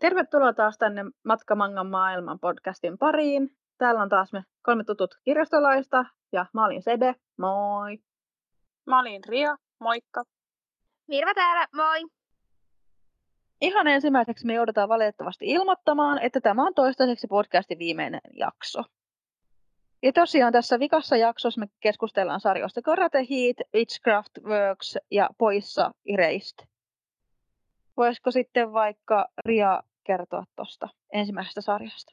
Tervetuloa taas tänne Matkamangan maailman podcastin pariin. Täällä on taas me kolme tutut kirjastolaista ja mä olin Sebe, moi. Mä olin Ria, moikka. Mirva täällä, moi. Ihan ensimmäiseksi me joudutaan valitettavasti ilmoittamaan, että tämä on toistaiseksi podcastin viimeinen jakso. Ja tosiaan tässä vikassa jaksossa me keskustellaan sarjoista Karate Heat, Witchcraft Works ja Poissa Erased. Voisiko sitten vaikka Ria kertoa tuosta ensimmäisestä sarjasta?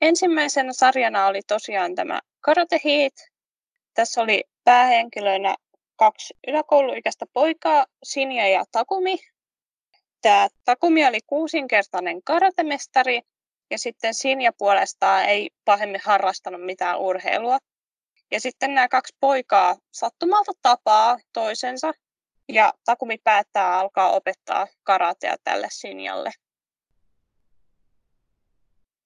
Ensimmäisenä sarjana oli tosiaan tämä Karate Heat. Tässä oli päähenkilöinä kaksi yläkouluikäistä poikaa, Sinja ja Takumi. Tämä Takumi oli kuusinkertainen karatemestari ja sitten Sinja puolestaan ei pahemmin harrastanut mitään urheilua. Ja sitten nämä kaksi poikaa sattumalta tapaa toisensa ja Takumi päättää alkaa opettaa karatea tälle Sinjalle.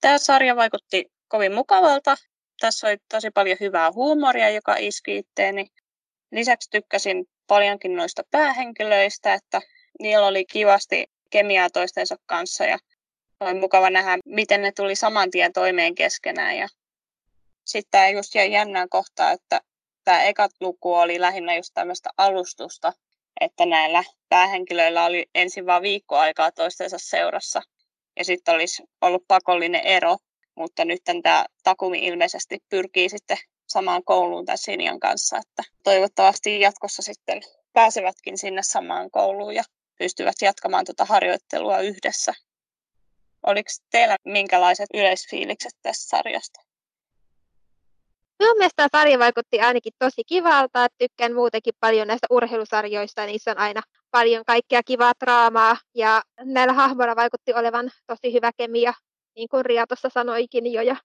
Tämä sarja vaikutti kovin mukavalta. Tässä oli tosi paljon hyvää huumoria, joka iski itteeni. Lisäksi tykkäsin paljonkin noista päähenkilöistä, että niillä oli kivasti kemiaa toistensa kanssa ja oli mukava nähdä, miten ne tuli saman tien toimeen keskenään. Ja sitten tämä just jäi jännään kohtaa, että tämä ekat luku oli lähinnä just tämmöistä alustusta, että näillä päähenkilöillä oli ensin vain viikko aikaa toistensa seurassa ja sitten olisi ollut pakollinen ero, mutta nyt tämä Takumi ilmeisesti pyrkii sitten samaan kouluun tämän Sinian kanssa, että toivottavasti jatkossa sitten pääsevätkin sinne samaan kouluun ja pystyvät jatkamaan tuota harjoittelua yhdessä. Oliko teillä minkälaiset yleisfiilikset tästä sarjasta? Minun mielestä sarja vaikutti ainakin tosi kivalta. Että tykkään muutenkin paljon näistä urheilusarjoista. Niissä on aina paljon kaikkea kivaa draamaa. Ja näillä hahmoilla vaikutti olevan tosi hyvä kemia, niin kuin Ria tuossa sanoikin jo. Ja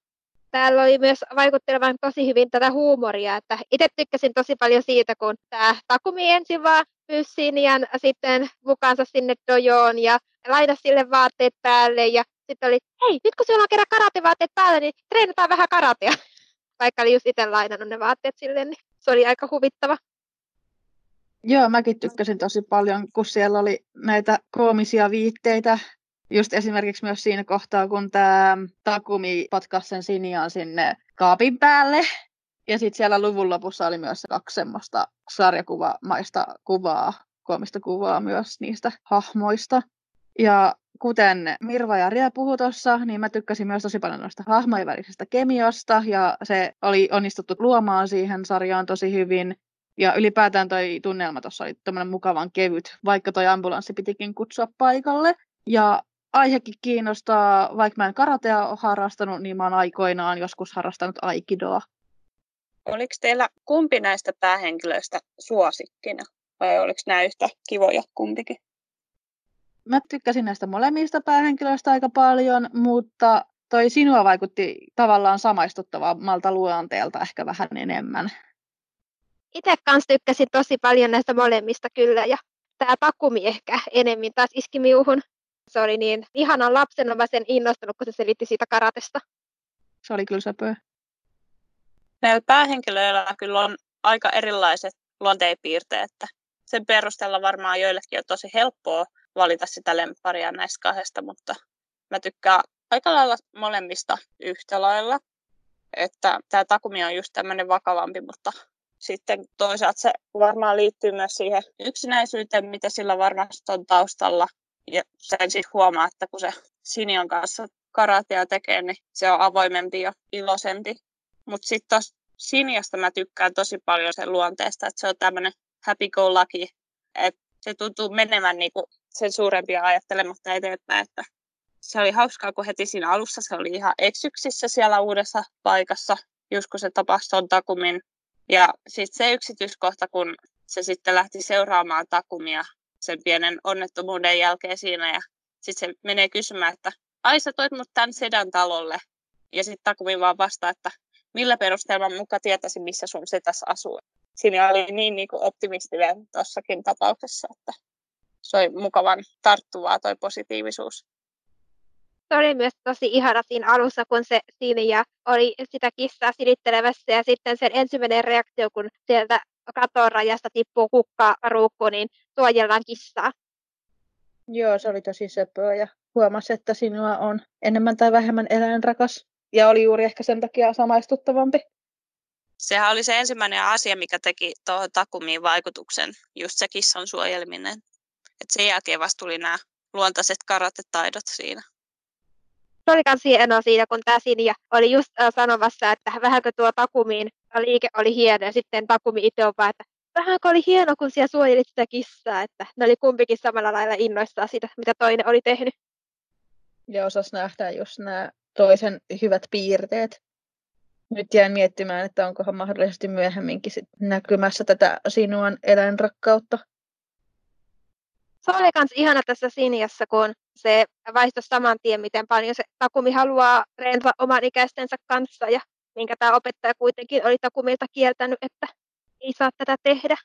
täällä oli myös vaikuttelevan tosi hyvin tätä huumoria. Että itse tykkäsin tosi paljon siitä, kun tämä Takumi ensin vaan pyysi ja sitten mukaansa sinne dojoon ja lainasi sille vaatteet päälle ja sitten oli, hei, nyt kun sulla on kerran karatevaatteet päällä, niin treenataan vähän karatea vaikka oli just itse lainannut ne vaatteet silleen, niin se oli aika huvittava. Joo, mäkin tykkäsin tosi paljon, kun siellä oli näitä koomisia viitteitä. Just esimerkiksi myös siinä kohtaa, kun tämä Takumi patkasi sen Siniaan sinne kaapin päälle. Ja sitten siellä luvun lopussa oli myös kaksi semmoista sarjakuvamaista kuvaa, koomista kuvaa myös niistä hahmoista. Ja kuten Mirva ja Ria puhui tuossa, niin mä tykkäsin myös tosi paljon noista hahmojen välisestä kemiosta, ja se oli onnistuttu luomaan siihen sarjaan tosi hyvin. Ja ylipäätään toi tunnelma tuossa oli tämmöinen mukavan kevyt, vaikka toi ambulanssi pitikin kutsua paikalle. Ja aihekin kiinnostaa, vaikka mä en karatea harrastanut, niin mä oon aikoinaan joskus harrastanut aikidoa. Oliko teillä kumpi näistä päähenkilöistä suosikkina? Vai oliko nämä yhtä kivoja kumpikin? Mä tykkäsin näistä molemmista päähenkilöistä aika paljon, mutta toi sinua vaikutti tavallaan samaistuttavammalta luonteelta ehkä vähän enemmän. Itse kanssa tykkäsin tosi paljon näistä molemmista kyllä ja tämä Takumi ehkä enemmän taas iski miuhun. Se oli niin ihanan lapsen, mä sen innostunut, kun se selitti siitä karatesta. Se oli kyllä söpöä. Näillä päähenkilöillä kyllä on aika erilaiset luonteenpiirteet, että sen perusteella varmaan joillekin on tosi helppoa valita sitä lemparia näistä kahdesta, mutta mä tykkään aika lailla molemmista yhtä lailla. Että tämä Takumi on just tämmöinen vakavampi, mutta sitten toisaalta se varmaan liittyy myös siihen yksinäisyyteen, mitä sillä varmasti on taustalla. Ja sen siis huomaa, että kun se Sinion kanssa karatea tekee, niin se on avoimempi ja iloisempi. Mutta sitten Sinjasta mä tykkään tosi paljon sen luonteesta, että se on tämmöinen happy go lucky, että se tuntuu menevän niinku sen suurempia ajattelematta eteenpäin, että se oli hauskaa, kun heti siinä alussa se oli ihan eksyksissä siellä uudessa paikassa, just kun se tapahtui on Takumin. Ja sitten se yksityiskohta, kun se sitten lähti seuraamaan Takumia sen pienen onnettomuuden jälkeen siinä ja sitten se menee kysymään, että ai sä toit mut tämän sedän talolle. Ja sitten Takumi vaan vastaa, että millä perusteella muka tietäisi, missä sun setäs asuu. Siinä oli niin, niin optimistinen tuossakin tapauksessa, että se oli mukavan tarttuvaa toi positiivisuus. Se oli myös tosi ihana siinä alussa, kun se siinä ja oli sitä kissaa silittelevässä ja sitten sen ensimmäinen reaktio, kun sieltä katon rajasta tippuu kukka ruukku, niin suojellaan kissaa. Joo, se oli tosi söpöä ja huomasi, että sinua on enemmän tai vähemmän eläinrakas. Ja oli juuri ehkä sen takia samaistuttavampi. Sehän oli se ensimmäinen asia, mikä teki tuohon Takumiin vaikutuksen, just se kissan suojelminen. Et sen jälkeen vasta tuli nämä luontaiset karatetaidot siinä. Se oli myös hienoa siinä, kun tämä Sinja oli just sanomassa, että vähänkö tuo Takumiin liike oli hieno, ja sitten Takumi itse on vaan, että vähänkö oli hieno, kun siellä suojelit sitä kissaa, että ne oli kumpikin samalla lailla innoissaan siitä, mitä toinen oli tehnyt. Ja osas nähdä just nämä toisen hyvät piirteet. Nyt jäin miettimään, että onkohan mahdollisesti myöhemminkin sit näkymässä tätä sinuan eläinrakkautta. Se oli myös ihana tässä Sinjassa, kun se vaihtoi saman tien, miten paljon se Takumi haluaa treenata oman ikäistensä kanssa ja minkä tämä opettaja kuitenkin oli Takumilta kieltänyt, että ei saa tätä tehdä.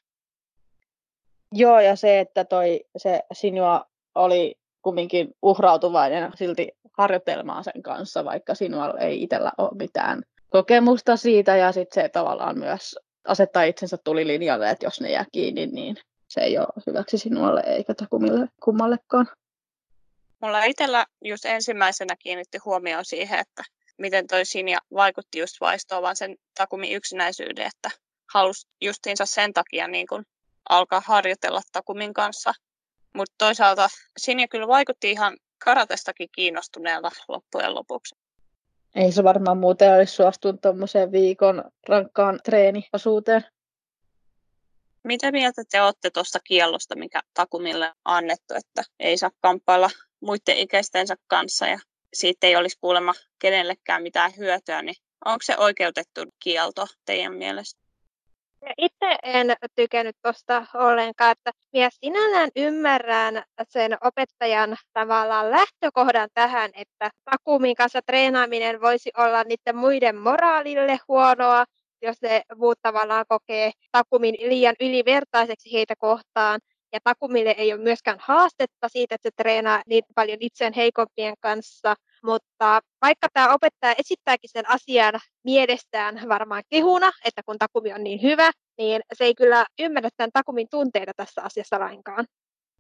Joo, ja se, että toi, se sinua oli kumminkin uhrautuvainen silti harjoitelmaan sen kanssa, vaikka sinua ei itsellä ole mitään kokemusta siitä, ja sitten se tavallaan myös asettaa itsensä tulilinjalle, että jos ne jää kiinni, niin se ei ole hyväksi sinulle eikä takumille kummallekaan. Mulla itsellä just ensimmäisenä kiinnitti huomioon siihen, että miten toi Sinja vaikutti just vaistoavan sen Takumi yksinäisyyden, että halusi justiinsa sen takia niin kun alkaa harjoitella Takumin kanssa. Mutta toisaalta Sinja kyllä vaikutti ihan karatestakin kiinnostuneelta loppujen lopuksi. Ei se varmaan muuten olisi suostunut tuommoiseen viikon rankkaan treeniosuuteen. Mitä mieltä te olette tuosta kiellosta, mikä Takumille on annettu, että ei saa kamppailla muiden ikäistensä kanssa ja siitä ei olisi kuulemma kenellekään mitään hyötyä, niin onko se oikeutettu kielto teidän mielestä? Itse en tykännyt tuosta ollenkaan, että minä sinällään ymmärrän sen opettajan tavallaan lähtökohdan tähän, että Takumin kanssa treenaaminen voisi olla niiden muiden moraalille huonoa, jos ne muut tavallaan kokee Takumin liian ylivertaiseksi heitä kohtaan. Ja Takumille ei ole myöskään haastetta siitä, että se treenaa niin paljon itseään heikompien kanssa. Mutta vaikka tämä opettaja esittääkin sen asian mielestään varmaan kehuna, että kun Takumi on niin hyvä, niin se ei kyllä ymmärrä tämän Takumin tunteita tässä asiassa lainkaan.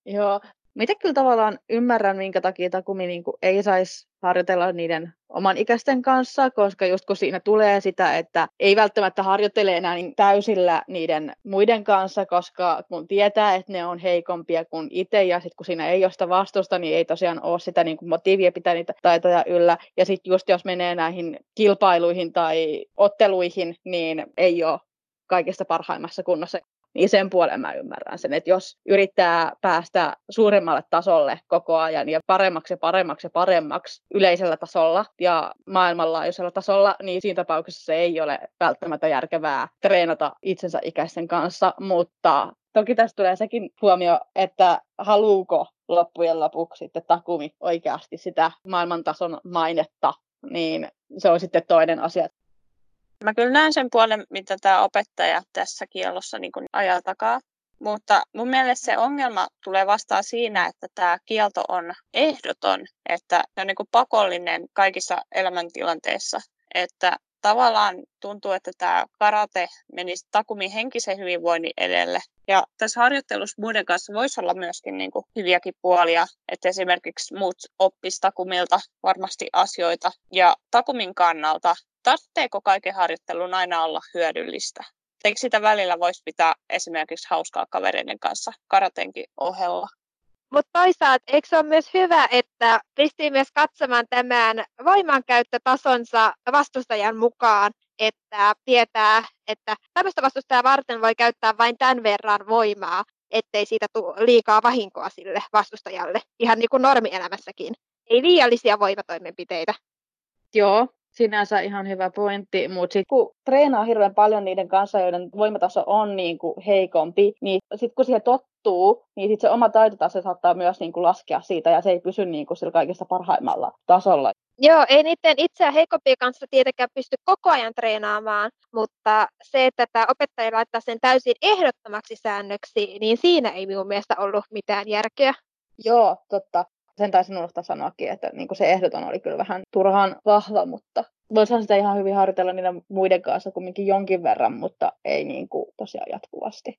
Joo, mitä kyllä tavallaan ymmärrän, minkä takia Takumi niin kuin ei saisi harjoitella niiden oman ikäisten kanssa, koska just kun siinä tulee sitä, että ei välttämättä harjoittele enää niin täysillä niiden muiden kanssa, koska kun tietää, että ne on heikompia kuin itse, ja sitten kun siinä ei ole sitä vastusta, niin ei tosiaan ole sitä niin kuin motiivia pitää niitä taitoja yllä. Ja sitten just jos menee näihin kilpailuihin tai otteluihin, niin ei ole kaikista parhaimmassa kunnossa niin sen puolen mä ymmärrän sen, että jos yrittää päästä suuremmalle tasolle koko ajan ja paremmaksi ja paremmaksi ja paremmaksi yleisellä tasolla ja maailmanlaajuisella tasolla, niin siinä tapauksessa se ei ole välttämättä järkevää treenata itsensä ikäisten kanssa, mutta toki tässä tulee sekin huomio, että haluuko loppujen lopuksi sitten Takumi oikeasti sitä maailmantason mainetta, niin se on sitten toinen asia. Mä kyllä näen sen puolen, mitä tämä opettaja tässä kiellossa niin ajaa takaa. Mutta mun mielestä se ongelma tulee vastaan siinä, että tämä kielto on ehdoton, että se on niin pakollinen kaikissa elämäntilanteissa. Että tavallaan tuntuu, että tämä karate menisi Takumin henkisen hyvinvoinnin edelle. Ja tässä harjoittelussa muiden kanssa voisi olla myöskin niin kuin hyviäkin puolia, että esimerkiksi muut oppis Takumilta varmasti asioita. Ja Takumin kannalta tarvitseeko kaiken harjoittelun aina olla hyödyllistä? Eikö sitä välillä voisi pitää esimerkiksi hauskaa kavereiden kanssa karatenkin ohella? Mutta toisaalta eikö se ole myös hyvä, että pystyy myös katsomaan tämän voimankäyttötasonsa vastustajan mukaan, että tietää, että tämmöistä vastustajaa varten voi käyttää vain tämän verran voimaa, ettei siitä tule liikaa vahinkoa sille vastustajalle, ihan niin kuin normielämässäkin. Ei liiallisia voimatoimenpiteitä. Joo, sinänsä ihan hyvä pointti, mutta sitten kun treenaa hirveän paljon niiden kanssa, joiden voimataso on niin kuin heikompi, niin sitten kun siihen tottuu, niin sit se oma taitotaso saattaa myös niin kuin laskea siitä ja se ei pysy niin kuin sillä kaikista parhaimmalla tasolla. Joo, ei niiden itseä heikompien kanssa tietenkään pysty koko ajan treenaamaan, mutta se, että tämä opettaja laittaa sen täysin ehdottomaksi säännöksi, niin siinä ei minun mielestä ollut mitään järkeä. Joo, totta sen taisin unohtaa sanoakin, että niin kuin se ehdoton oli kyllä vähän turhan vahva, mutta voisihan sitä ihan hyvin harjoitella niiden muiden kanssa kumminkin jonkin verran, mutta ei niin kuin tosiaan jatkuvasti.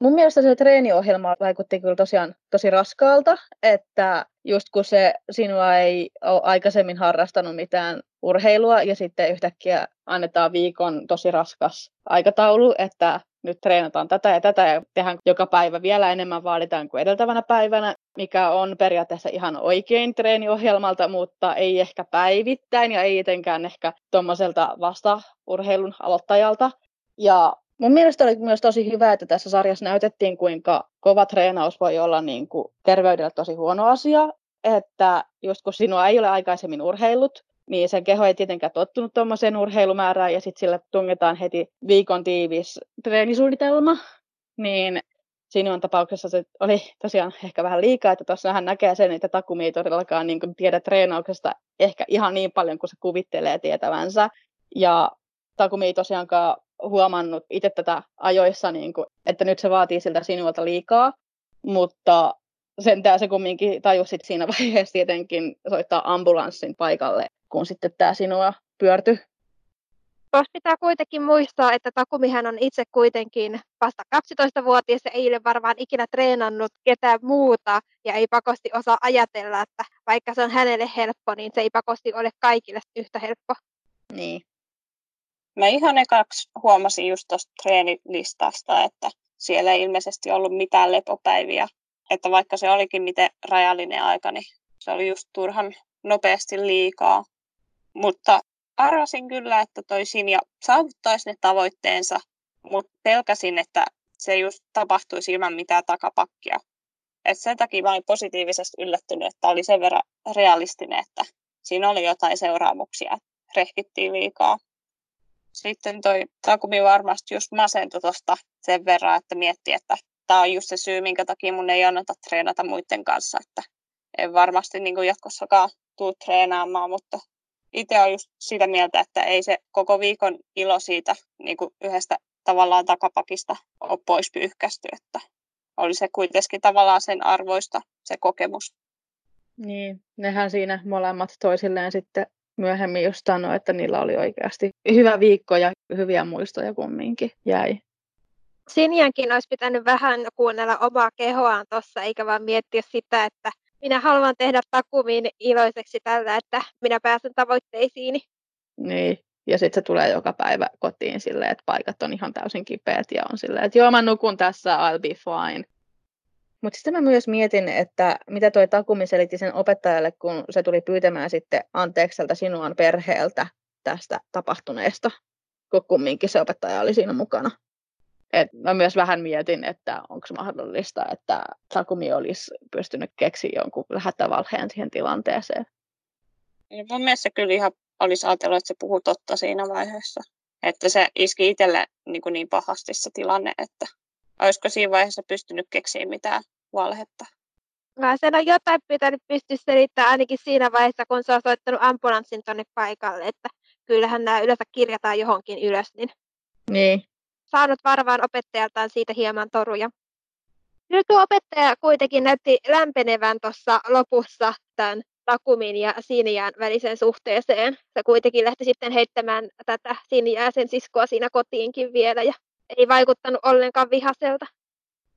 Mun mielestä se treeniohjelma vaikutti kyllä tosiaan tosi raskaalta, että just kun se sinua ei ole aikaisemmin harrastanut mitään urheilua ja sitten yhtäkkiä annetaan viikon tosi raskas aikataulu, että nyt treenataan tätä ja tätä ja tehdään joka päivä vielä enemmän vaaditaan kuin edeltävänä päivänä, mikä on periaatteessa ihan oikein treeniohjelmalta, mutta ei ehkä päivittäin ja ei etenkään ehkä tuommoiselta vasta urheilun aloittajalta. Ja Mun mielestä oli myös tosi hyvä, että tässä sarjassa näytettiin, kuinka kova treenaus voi olla niin kuin terveydelle tosi huono asia. Että just kun sinua ei ole aikaisemmin urheillut, niin sen keho ei tietenkään tottunut tuommoiseen urheilumäärään ja sitten sille tungetaan heti viikon tiivis treenisuunnitelma, niin sinun tapauksessa se oli tosiaan ehkä vähän liikaa, että tuossa hän näkee sen, että Takumi ei todellakaan niin kuin tiedä treenauksesta ehkä ihan niin paljon kuin se kuvittelee tietävänsä. Ja Takumi ei tosiaankaan huomannut itse tätä ajoissa, niin kuin, että nyt se vaatii siltä sinulta liikaa, mutta sentään se kumminkin tajusit siinä vaiheessa tietenkin soittaa ambulanssin paikalle, kun sitten tämä sinua pyörtyi. Tuossa pitää kuitenkin muistaa, että Takumihan on itse kuitenkin vasta 12-vuotias ja ei ole varmaan ikinä treenannut ketään muuta ja ei pakosti osaa ajatella, että vaikka se on hänelle helppo, niin se ei pakosti ole kaikille yhtä helppo. Niin. Mä ihan ekaksi huomasin just tuosta treenilistasta, että siellä ei ilmeisesti ollut mitään lepopäiviä. Että vaikka se olikin miten rajallinen aika, niin se oli just turhan nopeasti liikaa. Mutta arvasin kyllä, että toi Sinja saavuttaisi ne tavoitteensa, mutta pelkäsin, että se just tapahtuisi ilman mitään takapakkia. Et sen takia olin positiivisesti yllättynyt, että oli sen verran realistinen, että siinä oli jotain seuraamuksia, rehkittiin liikaa. Sitten toi Takumi varmasti just masentui tuosta sen verran, että mietti, että tämä on just se syy, minkä takia mun ei anneta treenata muiden kanssa, että en varmasti niin jatkossakaan tule treenaamaan, mutta itse olen just sitä mieltä, että ei se koko viikon ilo siitä niin kuin yhdestä tavallaan takapakista ole pois pyyhkästy, että oli se kuitenkin tavallaan sen arvoista se kokemus. Niin, nehän siinä molemmat toisilleen sitten myöhemmin just sanoi, että niillä oli oikeasti hyvä viikko ja hyviä muistoja kumminkin jäi. Sinjankin olisi pitänyt vähän kuunnella omaa kehoaan tuossa, eikä vaan miettiä sitä, että minä haluan tehdä takumiin iloiseksi tällä, että minä pääsen tavoitteisiini. Niin, ja sitten se tulee joka päivä kotiin silleen, että paikat on ihan täysin kipeät ja on silleen, että joo mä nukun tässä, I'll be fine. Mutta sitten mä myös mietin, että mitä toi Takumi selitti sen opettajalle, kun se tuli pyytämään sitten anteekselta sinuan perheeltä tästä tapahtuneesta, kun kumminkin se opettaja oli siinä mukana. Et mä myös vähän mietin, että onko mahdollista, että Takumi olisi pystynyt keksiä jonkun lähettävalheen siihen tilanteeseen. Ja mun mielestä se kyllä ihan olisi ajatellut, että se puhuu totta siinä vaiheessa. Että se iski itselle niin, kuin niin pahasti se tilanne, että olisiko siinä vaiheessa pystynyt keksiä mitään valhetta. Mä sen on jotain pitänyt pystyä selittämään ainakin siinä vaiheessa, kun se on soittanut ambulanssin tuonne paikalle, että kyllähän nämä yleensä kirjataan johonkin ylös. Niin, niin. Saanut varmaan opettajaltaan siitä hieman toruja. Nyt tuo opettaja kuitenkin näytti lämpenevän tuossa lopussa tämän Takumin ja Sinjään välisen suhteeseen. Se kuitenkin lähti sitten heittämään tätä Sinjää sen siskoa siinä kotiinkin vielä ja ei vaikuttanut ollenkaan vihaselta.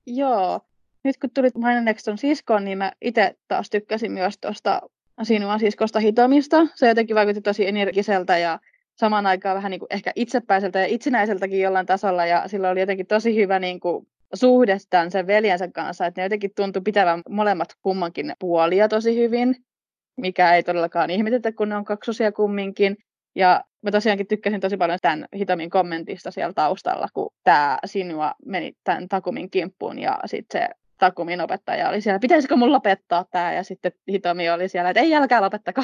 Joo, nyt kun tulit maininneeksi ton siskon, niin mä itse taas tykkäsin myös tuosta sinua siskosta Hitomista. Se jotenkin vaikutti tosi energiseltä ja samaan aikaan vähän niin kuin ehkä itsepäiseltä ja itsenäiseltäkin jollain tasolla. Ja sillä oli jotenkin tosi hyvä niin kuin suhde tämän sen veljensä kanssa, että ne jotenkin tuntui pitävän molemmat kummankin puolia tosi hyvin, mikä ei todellakaan ihmetetä, kun ne on kaksosia kumminkin. Ja mä tosiaankin tykkäsin tosi paljon tämän Hitomin kommentista siellä taustalla, kun tämä sinua meni tämän Takumin kimppuun ja sitten se Takumin opettaja oli siellä, pitäisikö mun lopettaa tämä? Ja sitten Hitomi oli siellä, että ei älkää lopettako.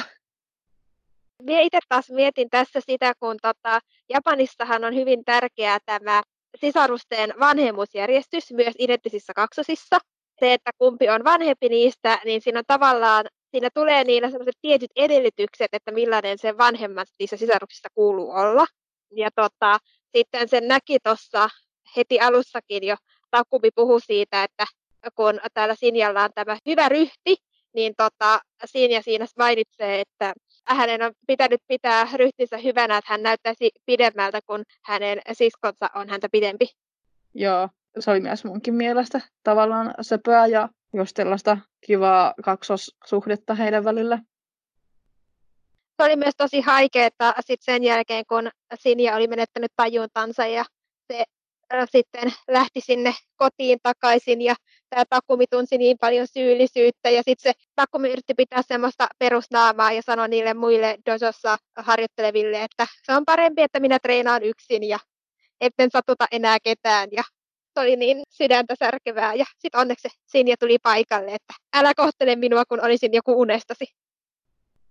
Minä itse taas mietin tässä sitä, kun tota, Japanissahan on hyvin tärkeää tämä sisarusten vanhemmuusjärjestys myös identtisissä kaksosissa. Se, että kumpi on vanhempi niistä, niin siinä on tavallaan siinä tulee niillä sellaiset tietyt edellytykset, että millainen se vanhemmat niissä sisaruksissa kuuluu olla. Ja tota, sitten sen näki tuossa heti alussakin jo, Takumi puhui siitä, että kun täällä Sinjalla on tämä hyvä ryhti, niin tota, Sinja siinä mainitsee, että hänen on pitänyt pitää ryhtinsä hyvänä, että hän näyttäisi pidemmältä, kun hänen siskonsa on häntä pidempi. Joo, se oli myös munkin mielestä tavallaan söpöä ja just sellaista kivaa kaksossuhdetta heidän välillä. Se oli myös tosi haikeeta sit sen jälkeen, kun Sinja oli menettänyt tajuntansa ja se äh, sitten lähti sinne kotiin takaisin ja tämä Takumi tunsi niin paljon syyllisyyttä ja sitten se Takumi yritti pitää semmoista perusnaamaa ja sanoi niille muille dojossa harjoitteleville, että se on parempi, että minä treenaan yksin ja etten satuta enää ketään ja se oli niin sydäntä särkevää ja sitten onneksi Sinja tuli paikalle, että älä kohtele minua, kun olisin joku unestasi.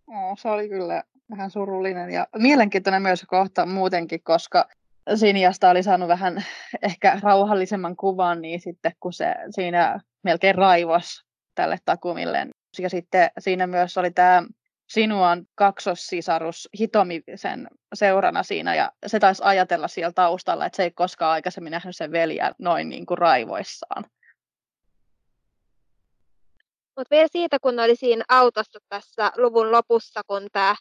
Oh, se oli kyllä vähän surullinen ja mielenkiintoinen myös kohta muutenkin, koska Sinjasta oli saanut vähän ehkä rauhallisemman kuvan, niin sitten kun se siinä melkein raivos tälle Takumille. Ja sitten siinä myös oli tämä Sinuan kaksossisarus Hitomi sen seurana siinä, ja se taisi ajatella siellä taustalla, että se ei koskaan aikaisemmin nähnyt sen veljää noin niin kuin raivoissaan. Mutta vielä siitä, kun oli siinä autossa tässä luvun lopussa, kun tämä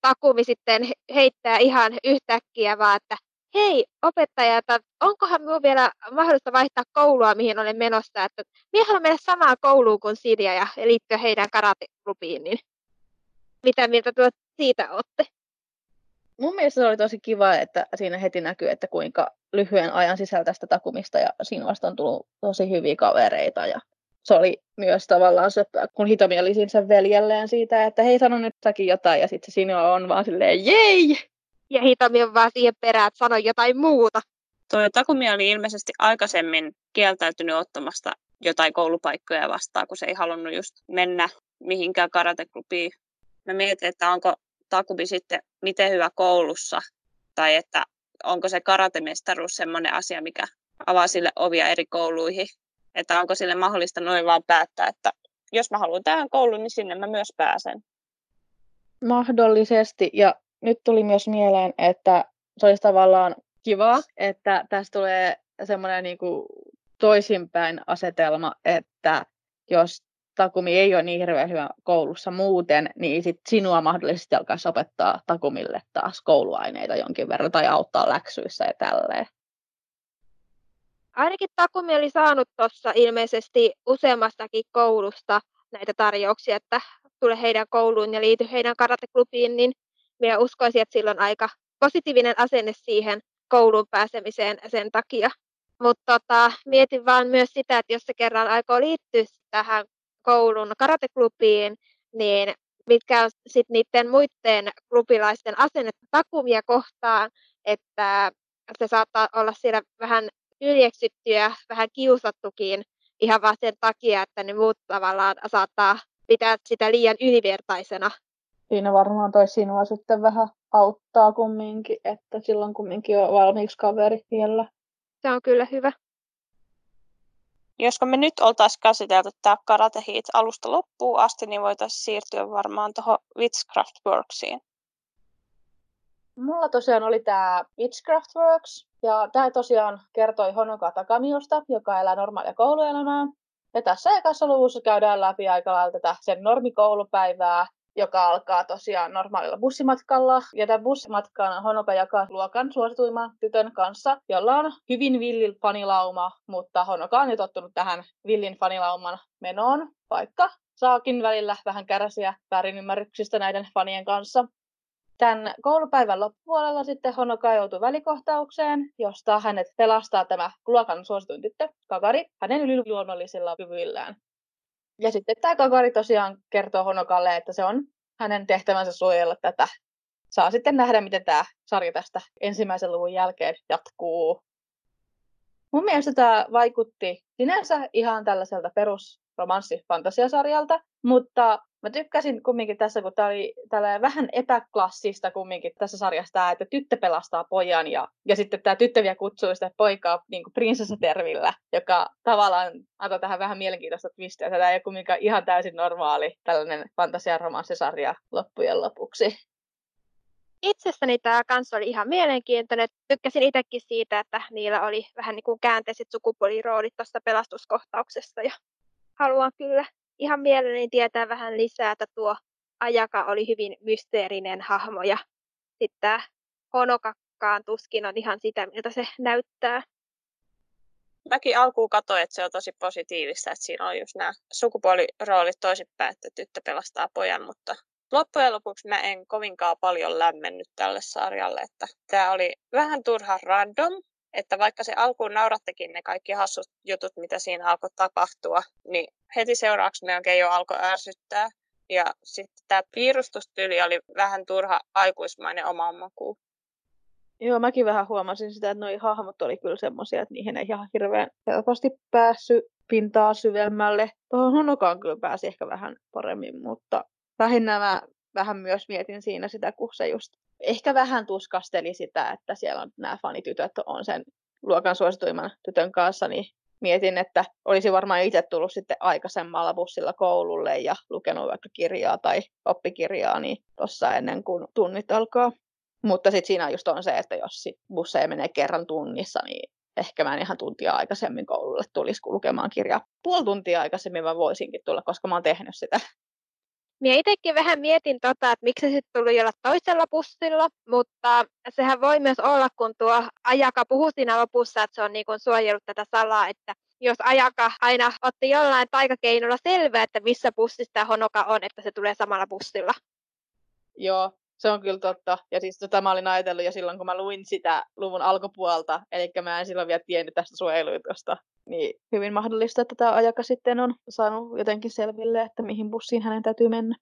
Takumi sitten heittää ihan yhtäkkiä vaan, että hei opettaja, että onkohan minun vielä mahdollista vaihtaa koulua, mihin olen menossa, että minä haluan mennä samaan kouluun kuin Silja ja liittyä heidän karateklubiin, niin mitä mieltä tuot siitä olette? Mun mielestä se oli tosi kiva, että siinä heti näkyy, että kuinka lyhyen ajan sisällä tästä takumista ja sinusta on tullut tosi hyviä kavereita ja se oli myös tavallaan se, kun Hitomi oli siinä sen veljelleen siitä, että hei sano nyt säkin jotain ja sitten se sinua on vaan silleen jei! Ja Hitomi on vaan siihen perään, että sano jotain muuta. Tuo Takumi oli ilmeisesti aikaisemmin kieltäytynyt ottamasta jotain koulupaikkoja vastaan, kun se ei halunnut just mennä mihinkään karateklubiin. Mä mietin, että onko Takumi sitten miten hyvä koulussa, tai että onko se karatemestaruus semmoinen asia, mikä avaa sille ovia eri kouluihin, että onko sille mahdollista noin vaan päättää, että jos mä haluan tähän kouluun, niin sinne mä myös pääsen. Mahdollisesti, ja nyt tuli myös mieleen, että se olisi tavallaan kiva, että tästä tulee semmoinen niin toisinpäin asetelma, että jos Takumi ei ole niin hirveän hyvä koulussa muuten, niin sit sinua mahdollisesti alkaisi opettaa Takumille taas kouluaineita jonkin verran tai auttaa läksyissä ja tälleen. Ainakin Takumi oli saanut tuossa ilmeisesti useammastakin koulusta näitä tarjouksia, että tule heidän kouluun ja liity heidän karateklubiin, niin minä uskoisin, että sillä on aika positiivinen asenne siihen kouluun pääsemiseen sen takia. Mutta tota, mietin vaan myös sitä, että jos se kerran aikoo liittyä tähän koulun karateklubiin, niin mitkä on sitten niiden muiden klubilaisten asennetta takumia kohtaan, että se saattaa olla siellä vähän yljeksitty ja vähän kiusattukin ihan vaan sen takia, että ne muut tavallaan saattaa pitää sitä liian ylivertaisena. Siinä varmaan toi sinua sitten vähän auttaa kumminkin, että silloin kumminkin on valmiiksi kaveri vielä. Se on kyllä hyvä. Josko me nyt oltaisiin käsitelty tämä Karate Heat alusta loppuun asti, niin voitaisiin siirtyä varmaan tuohon Witchcraft Worksiin. Mulla tosiaan oli tämä Witchcraft Works, ja tämä tosiaan kertoi Honoka Takamiosta, joka elää normaalia kouluelämää. Ja tässä ekassa luvussa käydään läpi aika lailla tätä sen normikoulupäivää, joka alkaa tosiaan normaalilla bussimatkalla. Ja tämän bussimatkan Honoka jakaa luokan suosituimman tytön kanssa, jolla on hyvin villin fanilauma, mutta Honoka on jo tottunut tähän villin fanilauman menoon, vaikka saakin välillä vähän kärsiä väärinymmärryksistä näiden fanien kanssa. Tämän koulupäivän loppupuolella sitten Honoka joutuu välikohtaukseen, josta hänet pelastaa tämä luokan suosituin tyttö, Kakari, hänen yliluonnollisilla kyvyillään. Ja sitten tämä Kakari tosiaan kertoo Honokalle, että se on hänen tehtävänsä suojella tätä. Saa sitten nähdä, miten tämä sarja tästä ensimmäisen luvun jälkeen jatkuu. Mun mielestä tämä vaikutti sinänsä ihan tällaiselta perus romanssifantasiasarjalta, mutta mä tykkäsin kumminkin tässä, kun tämä oli tällä vähän epäklassista kumminkin tässä sarjassa tämä, että tyttö pelastaa pojan ja, ja sitten tämä tyttö vielä kutsuu sitä poikaa niin prinsessatervillä, joka tavallaan antoi tähän vähän mielenkiintoista twistiä. Tämä ei ole kumminkaan ihan täysin normaali tällainen fantasiaromanssisarja loppujen lopuksi. Itsessäni tämä kanssa oli ihan mielenkiintoinen. Tykkäsin itsekin siitä, että niillä oli vähän niin kuin käänteiset sukupuoliroolit tuossa pelastuskohtauksessa ja haluan kyllä ihan mielelläni tietää vähän lisää, että tuo Ajaka oli hyvin mysteerinen hahmo ja sitten tämä Honokakkaan tuskin on ihan sitä, miltä se näyttää. mäkin alkuun katsoin, että se on tosi positiivista, että siinä on just nämä sukupuoliroolit toisinpäin, että tyttö pelastaa pojan, mutta loppujen lopuksi mä en kovinkaan paljon lämmennyt tälle sarjalle, että tämä oli vähän turha random, että vaikka se alkuun naurattekin ne kaikki hassut jutut, mitä siinä alkoi tapahtua, niin heti seuraavaksi melkein jo alkoi ärsyttää. Ja sitten tämä piirustustyyli oli vähän turha aikuismainen omaan makuun. Joo, mäkin vähän huomasin sitä, että nuo hahmot oli kyllä semmoisia, että niihin ei ihan hirveän helposti päässyt pintaa syvemmälle. Tuohon Honokaan kyllä pääsi ehkä vähän paremmin, mutta lähinnä mä vähän myös mietin siinä sitä, kun se just ehkä vähän tuskasteli sitä, että siellä on nämä fanitytöt on sen luokan suosituimman tytön kanssa, niin mietin, että olisi varmaan itse tullut sitten aikaisemmalla bussilla koululle ja lukenut vaikka kirjaa tai oppikirjaa niin tuossa ennen kuin tunnit alkaa. Mutta sitten siinä just on se, että jos busseja menee kerran tunnissa, niin ehkä mä en ihan tuntia aikaisemmin koululle tulisi lukemaan kirjaa. Puoli tuntia aikaisemmin mä voisinkin tulla, koska mä oon tehnyt sitä. Minä itsekin vähän mietin, tota, että miksi se sitten tuli jolla toisella bussilla, mutta sehän voi myös olla, kun tuo ajaka puhui siinä lopussa, että se on niin suojellut tätä salaa, että jos ajaka aina otti jollain taikakeinolla selvää, että missä bussissa Honoka on, että se tulee samalla bussilla. Joo, se on kyllä totta. Ja siis tota mä olin ajatellut jo silloin, kun mä luin sitä luvun alkupuolta, eli mä en silloin vielä tiennyt tästä suojeluitusta. Niin hyvin mahdollista, että tämä ajaka sitten on saanut jotenkin selville, että mihin bussiin hänen täytyy mennä.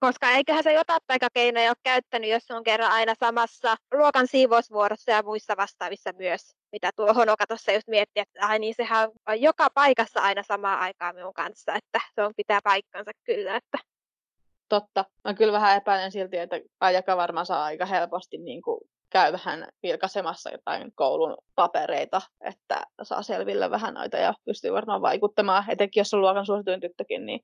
Koska eiköhän se jotain taikakeinoja ole käyttänyt, jos on kerran aina samassa luokan siivousvuorossa ja muissa vastaavissa myös. Mitä tuo Honoka tuossa just mietti, että ai niin sehän on joka paikassa aina samaa aikaa minun kanssa, että se on pitää paikkansa kyllä. Että totta. Mä kyllä vähän epäilen silti, että Ajaka varmaan saa aika helposti niin kuin käy vähän vilkaisemassa jotain koulun papereita, että saa selville vähän noita ja pystyy varmaan vaikuttamaan, etenkin jos on luokan suosituin tyttökin. Niin...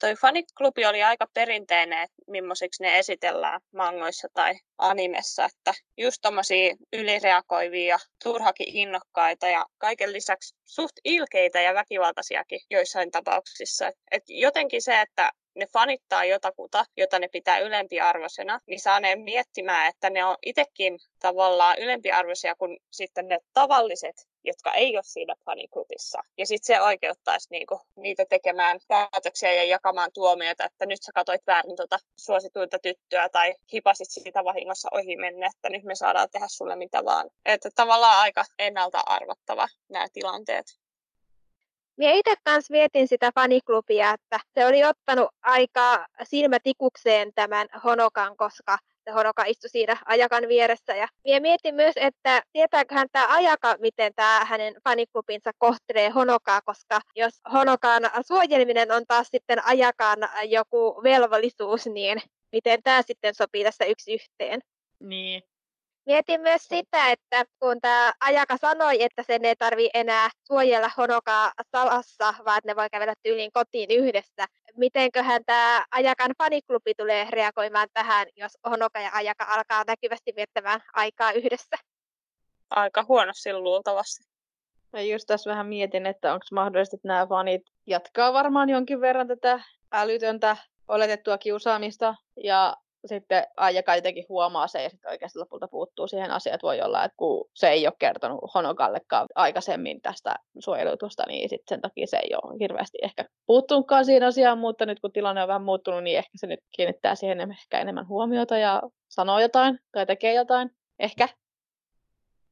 Toi faniklubi oli aika perinteinen, että millaisiksi ne esitellään mangoissa tai animessa, että just tommosia ylireagoivia ja turhakin innokkaita ja kaiken lisäksi suht ilkeitä ja väkivaltaisiakin joissain tapauksissa. Et jotenkin se, että ne fanittaa jotakuta, jota ne pitää ylempiarvoisena, niin saa ne miettimään, että ne on itsekin tavallaan ylempiarvoisia kuin sitten ne tavalliset, jotka ei ole siinä faniklubissa. Ja sitten se oikeuttaisi niinku niitä tekemään päätöksiä ja jakamaan tuomioita, että nyt sä katsoit väärin tuota suosituinta tyttöä tai hipasit siitä vahingossa ohi menne, että nyt me saadaan tehdä sulle mitä vaan. Että tavallaan aika ennalta arvattava nämä tilanteet. Minä itse kanssa mietin sitä faniklubia, että se oli ottanut aika silmätikukseen tämän Honokan, koska se Honoka istui siinä Ajakan vieressä. Ja minä mietin myös, että tietääköhän tämä Ajaka, miten tämä hänen faniklubinsa kohtelee Honokaa, koska jos Honokan suojelminen on taas sitten Ajakan joku velvollisuus, niin miten tämä sitten sopii tässä yksi yhteen? Niin, Mietin myös sitä, että kun tämä Ajaka sanoi, että sen ei tarvi enää suojella Honokaa salassa, vaan että ne voi kävellä tyyliin kotiin yhdessä. Mitenköhän tämä Ajakan faniklubi tulee reagoimaan tähän, jos Honoka ja Ajaka alkaa näkyvästi viettämään aikaa yhdessä? Aika huonosti luultavasti. Mä just tässä vähän mietin, että onko mahdollista, että nämä fanit jatkaa varmaan jonkin verran tätä älytöntä oletettua kiusaamista ja sitten Aijaka jotenkin huomaa se ja sitten oikeasti lopulta puuttuu siihen asiaan, että voi olla, että kun se ei ole kertonut Honokallekaan aikaisemmin tästä suojelutusta, niin sitten sen takia se ei ole hirveästi ehkä puuttunutkaan siihen asiaan, mutta nyt kun tilanne on vähän muuttunut, niin ehkä se nyt kiinnittää siihen ehkä enemmän huomiota ja sanoo jotain tai tekee jotain. Ehkä.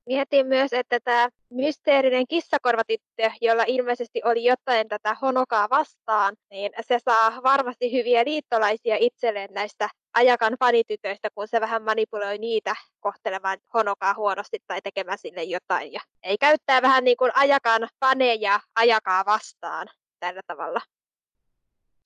Mietin myös, että tämä mysteerinen kissakorvatyttö, jolla ilmeisesti oli jotain tätä Honokaa vastaan, niin se saa varmasti hyviä liittolaisia itselleen näistä Ajakan fanitytöistä, kun se vähän manipuloi niitä kohtelemaan Honokaa huonosti tai tekemään sille jotain. Ja ei käyttää vähän niin kuin Ajakan faneja Ajakaa vastaan tällä tavalla.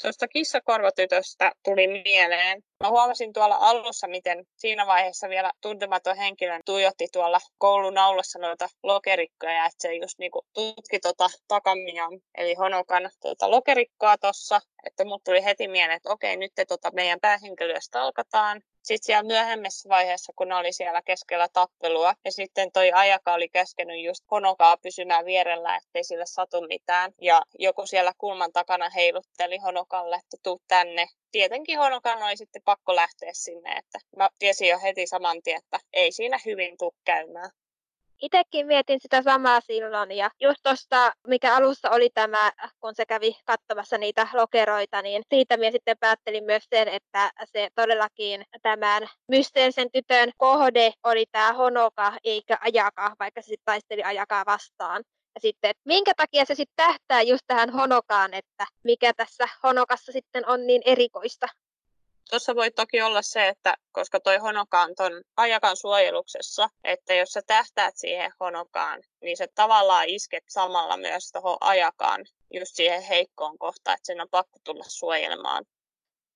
Tuosta kissakorvatytöstä tuli mieleen. Mä huomasin tuolla alussa, miten siinä vaiheessa vielä tuntematon henkilö tuijotti tuolla koulun aulassa noita lokerikkoja, että se just niinku tutki tota takamian, eli Honokan tota lokerikkoa tuossa, että mut tuli heti mieleen, että okei, nyt te tota meidän päähenkilöstä alkataan, sitten siellä myöhemmässä vaiheessa, kun ne oli siellä keskellä tappelua, ja sitten toi Ajaka oli käskenyt just Honokaa pysymään vierellä, ettei sille satu mitään. Ja joku siellä kulman takana heilutteli Honokalle, että tuu tänne. Tietenkin Honokan oli sitten pakko lähteä sinne, että mä tiesin jo heti saman tien, että ei siinä hyvin tuu käymään. Itsekin mietin sitä samaa silloin ja just tuosta, mikä alussa oli tämä, kun se kävi katsomassa niitä lokeroita, niin siitä minä sitten päättelin myös sen, että se todellakin tämän mysteerisen tytön kohde oli tämä Honoka eikä Ajaka, vaikka se sitten taisteli Ajakaa vastaan. Ja sitten, että minkä takia se sitten tähtää just tähän Honokaan, että mikä tässä Honokassa sitten on niin erikoista. Tuossa voi toki olla se, että koska toi Honokaan on ajakan suojeluksessa, että jos sä tähtäät siihen Honokaan, niin se tavallaan isket samalla myös tuohon ajakaan just siihen heikkoon kohtaan, että sen on pakko tulla suojelemaan.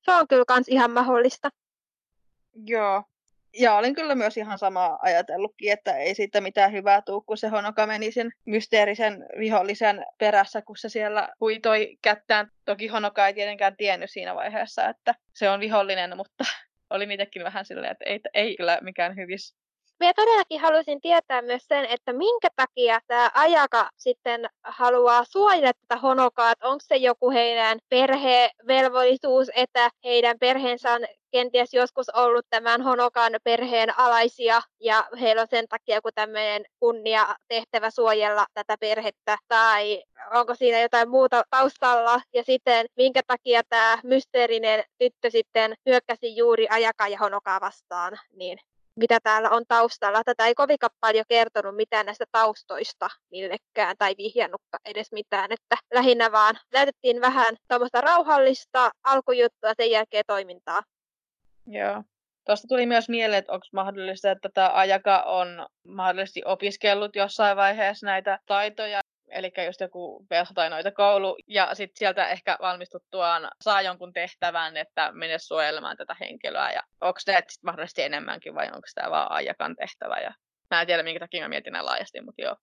Se on kyllä kans ihan mahdollista. Joo, ja olin kyllä myös ihan sama ajatellutkin, että ei siitä mitään hyvää tuu, kun se Honoka meni sen mysteerisen vihollisen perässä, kun se siellä huitoi kättään. Toki Honoka ei tietenkään tiennyt siinä vaiheessa, että se on vihollinen, mutta oli niitäkin vähän silleen, että ei, ei kyllä mikään hyvis. Minä todellakin haluaisin tietää myös sen, että minkä takia tämä Ajaka sitten haluaa suojella tätä Honokaa, että onko se joku heidän perhevelvollisuus, että heidän perheensä on kenties joskus ollut tämän Honokan perheen alaisia ja heillä on sen takia joku tämmöinen kunnia tehtävä suojella tätä perhettä tai onko siinä jotain muuta taustalla ja sitten minkä takia tämä mysteerinen tyttö sitten hyökkäsi juuri Ajaka ja Honokaa vastaan, niin mitä täällä on taustalla. Tätä ei kovinkaan paljon kertonut mitään näistä taustoista millekään tai vihjannutkaan edes mitään, että lähinnä vaan näytettiin vähän tuommoista rauhallista alkujuttua sen jälkeen toimintaa. Joo. Tuosta tuli myös mieleen, että onko mahdollista, että tämä Ajaka on mahdollisesti opiskellut jossain vaiheessa näitä taitoja, eli just joku velho tai noita koulu, ja sitten sieltä ehkä valmistuttuaan saa jonkun tehtävän, että mene suojelemaan tätä henkilöä, ja onko tämä mahdollisesti enemmänkin, vai onko tämä vaan Ajakan tehtävä, ja mä en tiedä, minkä takia mä mietin näin laajasti, mutta joo.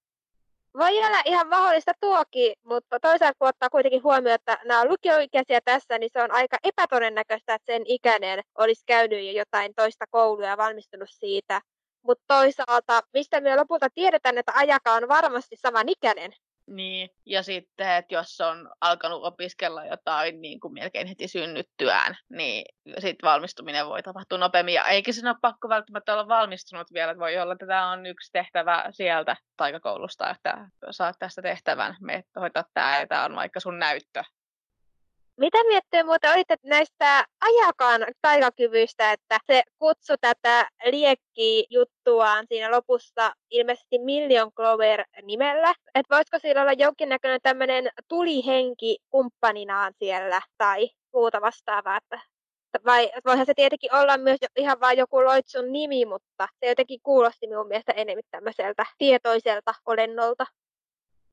Voi olla ihan mahdollista tuokin, mutta toisaalta kun ottaa kuitenkin huomioon, että nämä on lukioikäisiä tässä, niin se on aika epätodennäköistä, että sen ikäinen olisi käynyt jo jotain toista koulua ja valmistunut siitä. Mutta toisaalta, mistä me lopulta tiedetään, että Ajaka on varmasti saman ikäinen, niin, ja sitten, että jos on alkanut opiskella jotain niin kuin melkein heti synnyttyään, niin sitten valmistuminen voi tapahtua nopeammin. Ja eikä sen ole pakko välttämättä olla valmistunut vielä. Voi olla, että tämä on yksi tehtävä sieltä taikakoulusta, että saat tästä tehtävän, me hoitaa tämä ja tämä on vaikka sun näyttö. Mitä miettii muuten olitte näistä ajakaan taikakyvyistä, että se kutsu tätä liekkiä juttuaan siinä lopussa ilmeisesti Million Clover nimellä. Että voisiko sillä olla jonkinnäköinen tämmöinen tulihenki kumppaninaan siellä tai muuta vastaavaa, että vai voihan se tietenkin olla myös ihan vain joku loitsun nimi, mutta se jotenkin kuulosti minun mielestä enemmän tämmöiseltä tietoiselta olennolta.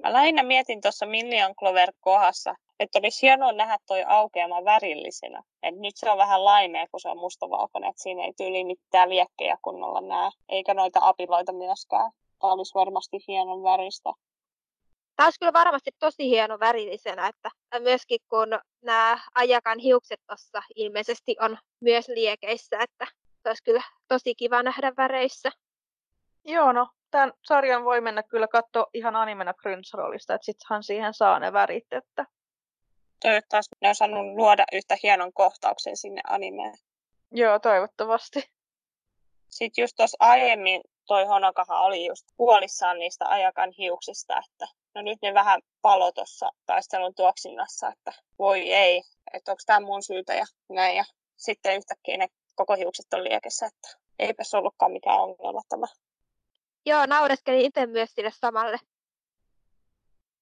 Mä lähinnä mietin tuossa Million Clover kohdassa, että olisi hienoa nähdä toi aukeama värillisenä. Et nyt se on vähän laimea, kun se on mustavalkoinen, että siinä ei tyyli mitään liekkejä kunnolla näe, eikä noita apiloita myöskään. Tämä olisi varmasti hienon väristä. Tämä olisi kyllä varmasti tosi hieno värillisenä, että myöskin kun nämä ajakan hiukset tuossa ilmeisesti on myös liekeissä, että se olisi kyllä tosi kiva nähdä väreissä. Joo, no tämän sarjan voi mennä kyllä katsoa ihan animena Crunchyrollista, että sittenhan siihen saa ne värit, että toivottavasti ne on saanut luoda yhtä hienon kohtauksen sinne animeen. Joo, toivottavasti. Sitten just tuossa aiemmin toi Honokahan oli just huolissaan niistä ajakan hiuksista, että no nyt ne vähän palo tuossa taistelun tuoksinnassa, että voi ei, että onko tämä mun syytä ja näin. Ja sitten yhtäkkiä ne koko hiukset on liekessä, että eipäs ollutkaan mikään ongelma tämä. Joo, naureskelin itse myös sille samalle.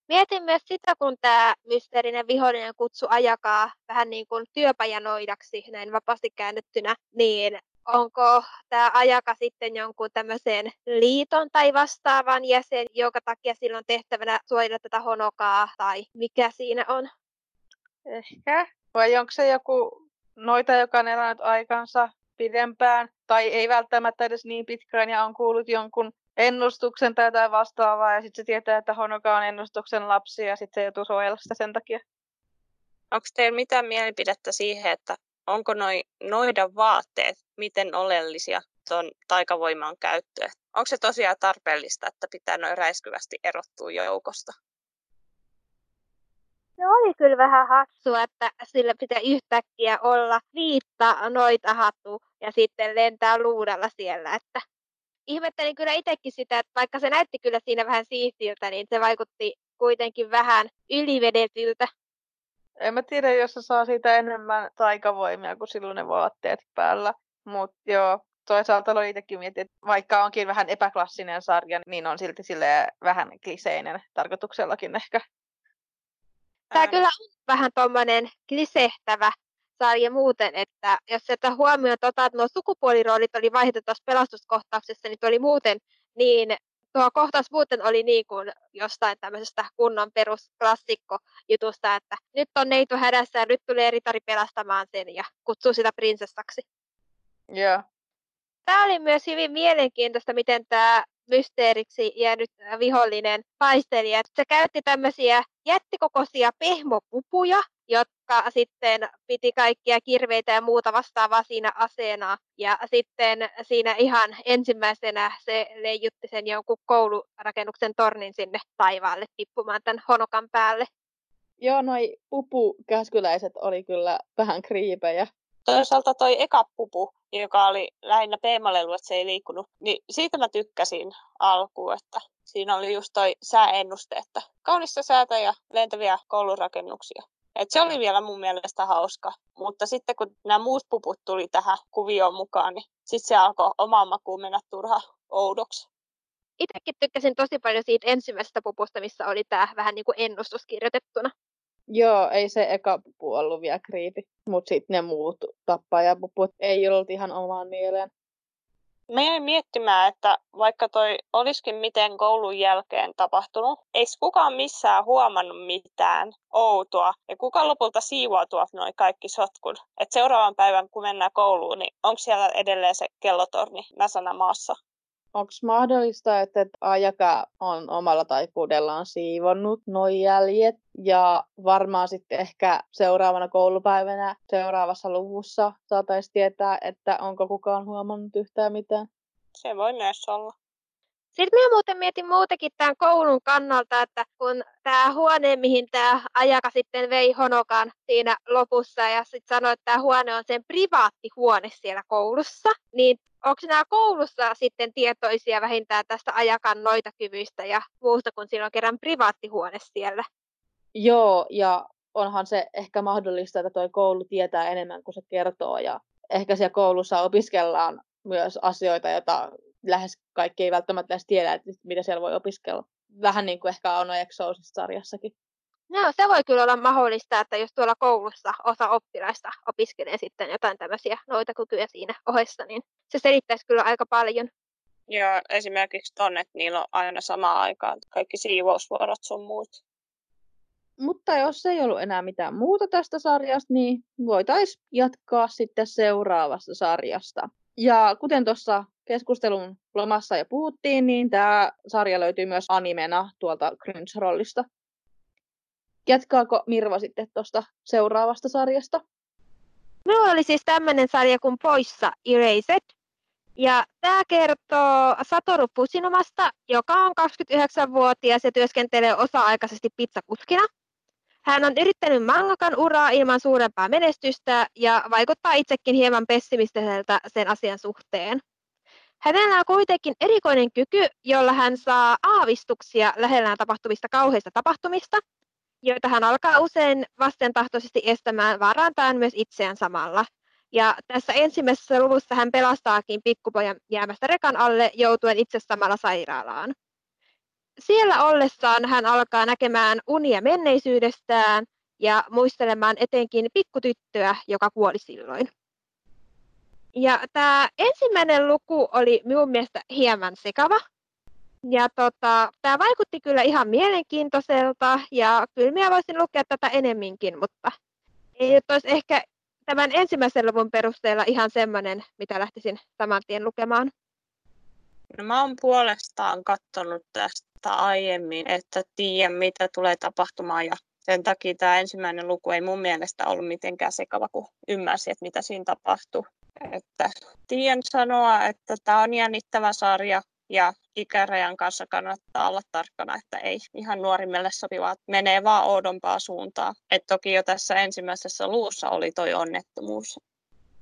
Mietin myös sitä, kun tämä mysteerinen vihollinen kutsu ajakaa vähän niin kuin työpajanoidaksi, näin vapaasti käännettynä, niin onko tämä ajaka sitten jonkun tämmöisen liiton tai vastaavan jäsen, jonka takia silloin tehtävänä suojella tätä honokaa, tai mikä siinä on? Ehkä. Vai onko se joku noita, joka on elänyt aikansa pidempään, tai ei välttämättä edes niin pitkään ja on kuullut jonkun ennustuksen tai jotain vastaavaa, ja sitten se tietää, että Honoka on ennustuksen lapsi, ja sitten se joutuu suojella sitä sen takia. Onko teillä mitään mielipidettä siihen, että onko noi, noidan vaatteet miten oleellisia tuon taikavoiman käyttöön? Onko se tosiaan tarpeellista, että pitää noin räiskyvästi erottua joukosta? Se oli kyllä vähän hassua, että sillä pitää yhtäkkiä olla viitta noita hatu ja sitten lentää luudalla siellä, että ihmettelin kyllä itsekin sitä, että vaikka se näytti kyllä siinä vähän siistiltä, niin se vaikutti kuitenkin vähän ylivedetyltä. En mä tiedä, jos se saa siitä enemmän taikavoimia kuin silloin ne vaatteet päällä. Mutta joo, toisaalta oli itsekin mietin, että vaikka onkin vähän epäklassinen sarja, niin on silti sille vähän kliseinen tarkoituksellakin ehkä. Tämä kyllä on vähän tuommoinen klisehtävä sarja muuten, että jos sieltä huomioon tota, että nuo sukupuoliroolit oli vaihdettu tuossa pelastuskohtauksessa, niin oli muuten niin tuo kohtaus muuten oli niin kuin jostain tämmöisestä kunnon perusklassikko-jutusta, että nyt on neito hädässä ja nyt tulee eritari pelastamaan sen ja kutsuu sitä prinsessaksi. Joo. Tämä oli myös hyvin mielenkiintoista, miten tämä mysteeriksi jäänyt vihollinen taisteli. Se käytti tämmöisiä jättikokoisia pehmopupuja, jotka sitten piti kaikkia kirveitä ja muuta vastaavaa siinä aseena. Ja sitten siinä ihan ensimmäisenä se leijutti sen jonkun koulurakennuksen tornin sinne taivaalle tippumaan tämän honokan päälle. Joo, noi pupukäskyläiset oli kyllä vähän kriipejä. Toisaalta toi eka pupu, joka oli lähinnä peemalelu, että se ei liikkunut, niin siitä mä tykkäsin alkuun, että siinä oli just toi sääennuste, että kaunista säätä ja lentäviä koulurakennuksia. Et se oli vielä mun mielestä hauska. Mutta sitten kun nämä muut puput tuli tähän kuvioon mukaan, niin sitten se alkoi omaan makuun mennä turha oudoksi. Itsekin tykkäsin tosi paljon siitä ensimmäisestä pupusta, missä oli tämä vähän niin kuin ennustus kirjoitettuna. Joo, ei se eka pupu ollut vielä kriipi, mutta sitten ne muut tappajapuput ei ollut ihan omaan mieleen. Mä jäin miettimään, että vaikka toi olisikin miten koulun jälkeen tapahtunut, eikö kukaan missään huomannut mitään outoa, ja kuka lopulta siivoaa noin kaikki sotkun. Et seuraavan päivän, kun mennään kouluun, niin onko siellä edelleen se kellotorni näsänä maassa? Onko mahdollista, että Ajaka on omalla taikuudellaan siivonnut noin jäljet ja varmaan sitten ehkä seuraavana koulupäivänä seuraavassa luvussa saataisiin tietää, että onko kukaan huomannut yhtään mitään? Se voi myös olla. Sitten minä muuten mietin muutenkin tämän koulun kannalta, että kun tämä huone, mihin tämä ajaka sitten vei Honokan siinä lopussa ja sitten sanoi, että tämä huone on sen privaattihuone siellä koulussa, niin onko nämä koulussa sitten tietoisia vähintään tästä ajakan noitakyvyistä ja muusta, kun siinä on kerran privaattihuone siellä? Joo, ja onhan se ehkä mahdollista, että tuo koulu tietää enemmän kuin se kertoo, ja ehkä siellä koulussa opiskellaan myös asioita, joita lähes kaikki ei välttämättä edes tiedä, että mitä siellä voi opiskella. Vähän niin kuin ehkä on sarjassakin. No, se voi kyllä olla mahdollista, että jos tuolla koulussa osa oppilaista opiskelee sitten jotain tämmöisiä noita kykyjä siinä ohessa, niin se selittäisi kyllä aika paljon. Ja esimerkiksi tonne, että niillä on aina sama aikaan kaikki siivousvuorot sun muut. Mutta jos ei ollut enää mitään muuta tästä sarjasta, niin voitaisiin jatkaa sitten seuraavasta sarjasta. Ja kuten tuossa keskustelun lomassa jo puhuttiin, niin tämä sarja löytyy myös animena tuolta Crunchyrollista. Jatkaako Mirva sitten tuosta seuraavasta sarjasta? Minulla oli siis tämmöinen sarja kuin Poissa Erased. Ja tämä kertoo Satoru Pusinomasta, joka on 29-vuotias ja työskentelee osa-aikaisesti pizzakuskina. Hän on yrittänyt mangakan uraa ilman suurempaa menestystä ja vaikuttaa itsekin hieman pessimistiseltä sen asian suhteen. Hänellä on kuitenkin erikoinen kyky, jolla hän saa aavistuksia lähellään tapahtuvista kauheista tapahtumista, joita hän alkaa usein vastentahtoisesti estämään varantaan myös itseään samalla. Ja tässä ensimmäisessä luvussa hän pelastaakin pikkupojan jäämästä rekan alle joutuen itse samalla sairaalaan. Siellä ollessaan hän alkaa näkemään unia menneisyydestään ja muistelemaan etenkin pikkutyttöä, joka kuoli silloin. Ja tämä ensimmäinen luku oli minun mielestä hieman sekava. Ja tota, tämä vaikutti kyllä ihan mielenkiintoiselta ja kyllä minä voisin lukea tätä enemminkin, mutta ei nyt olisi ehkä tämän ensimmäisen luvun perusteella ihan semmoinen, mitä lähtisin saman tien lukemaan. No mä oon puolestaan katsonut tästä aiemmin, että tiedän mitä tulee tapahtumaan ja sen takia tämä ensimmäinen luku ei mun mielestä ollut mitenkään sekava, kun ymmärsi, että mitä siinä tapahtuu. Että tiedän sanoa, että tämä on jännittävä sarja ja ikärajan kanssa kannattaa olla tarkkana, että ei ihan nuorimmille sopivaa, menee vaan oudompaa suuntaan. Et toki jo tässä ensimmäisessä luussa oli toi onnettomuus.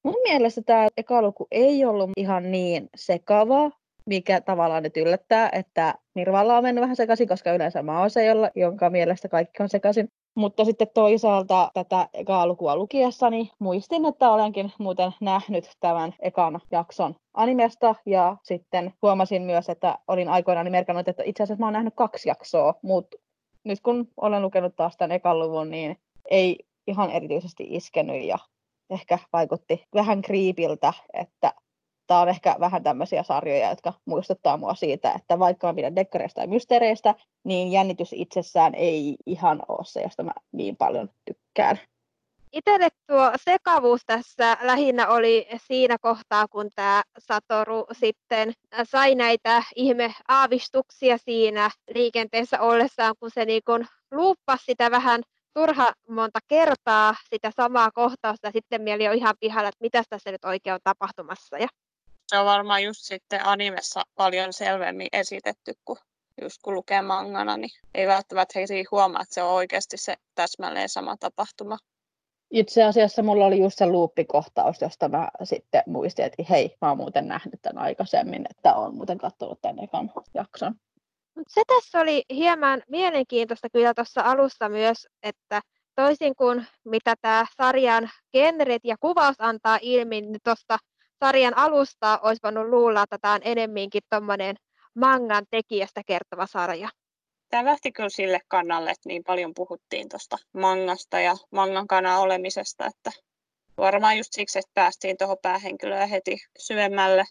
Mun mielestä tämä eka luku ei ollut ihan niin sekava, mikä tavallaan nyt yllättää, että Nirvalla on mennyt vähän sekaisin, koska yleensä mä oon se, jolla, jonka mielestä kaikki on sekaisin. Mutta sitten toisaalta tätä ekaa lukua lukiessani muistin, että olenkin muuten nähnyt tämän ekan jakson animesta ja sitten huomasin myös, että olin aikoinaan merkannut, että itse asiassa mä oon nähnyt kaksi jaksoa, mutta nyt kun olen lukenut taas tämän ekan luvun, niin ei ihan erityisesti iskenyt ja ehkä vaikutti vähän kriipiltä, että tämä on ehkä vähän tämmöisiä sarjoja, jotka muistuttaa mua siitä, että vaikka mä pidän dekkareista ja mysteereistä, niin jännitys itsessään ei ihan ole se, josta mä niin paljon tykkään. Itelle tuo sekavuus tässä lähinnä oli siinä kohtaa, kun tämä Satoru sitten sai näitä ihme aavistuksia siinä liikenteessä ollessaan, kun se niin kun luuppasi sitä vähän turha monta kertaa sitä samaa kohtausta ja sitten mieli on ihan pihalla, että mitä tässä nyt oikein on tapahtumassa. Ja... Se on varmaan just sitten animessa paljon selvemmin esitetty, kun just kun lukee mangana, niin ei välttämättä heti huomaa, että se on oikeasti se täsmälleen sama tapahtuma. Itse asiassa mulla oli just se luuppikohtaus, josta mä sitten muistin, että hei, mä oon muuten nähnyt tämän aikaisemmin, että on muuten katsonut tämän ekan jakson. Se tässä oli hieman mielenkiintoista kyllä tuossa alussa myös, että toisin kuin mitä tämä sarjan genret ja kuvaus antaa ilmi, niin tuosta sarjan alusta olisi voinut luulla, että tämä on enemminkin tuommoinen mangan tekijästä kertova sarja. Tämä lähti kyllä sille kannalle, että niin paljon puhuttiin tuosta mangasta ja mangan kana olemisesta, että varmaan just siksi, että päästiin tuohon päähenkilöön heti syvemmälle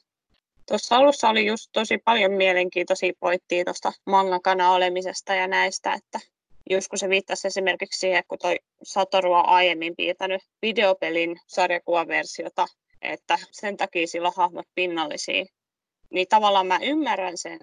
Tuossa alussa oli just tosi paljon mielenkiintoisia pointtia tuosta mangakana olemisesta ja näistä, että just kun se viittasi esimerkiksi siihen, kun toi Satoru on aiemmin piirtänyt videopelin sarjakuvaversiota, että sen takia silloin hahmot pinnallisia, niin tavallaan mä ymmärrän sen,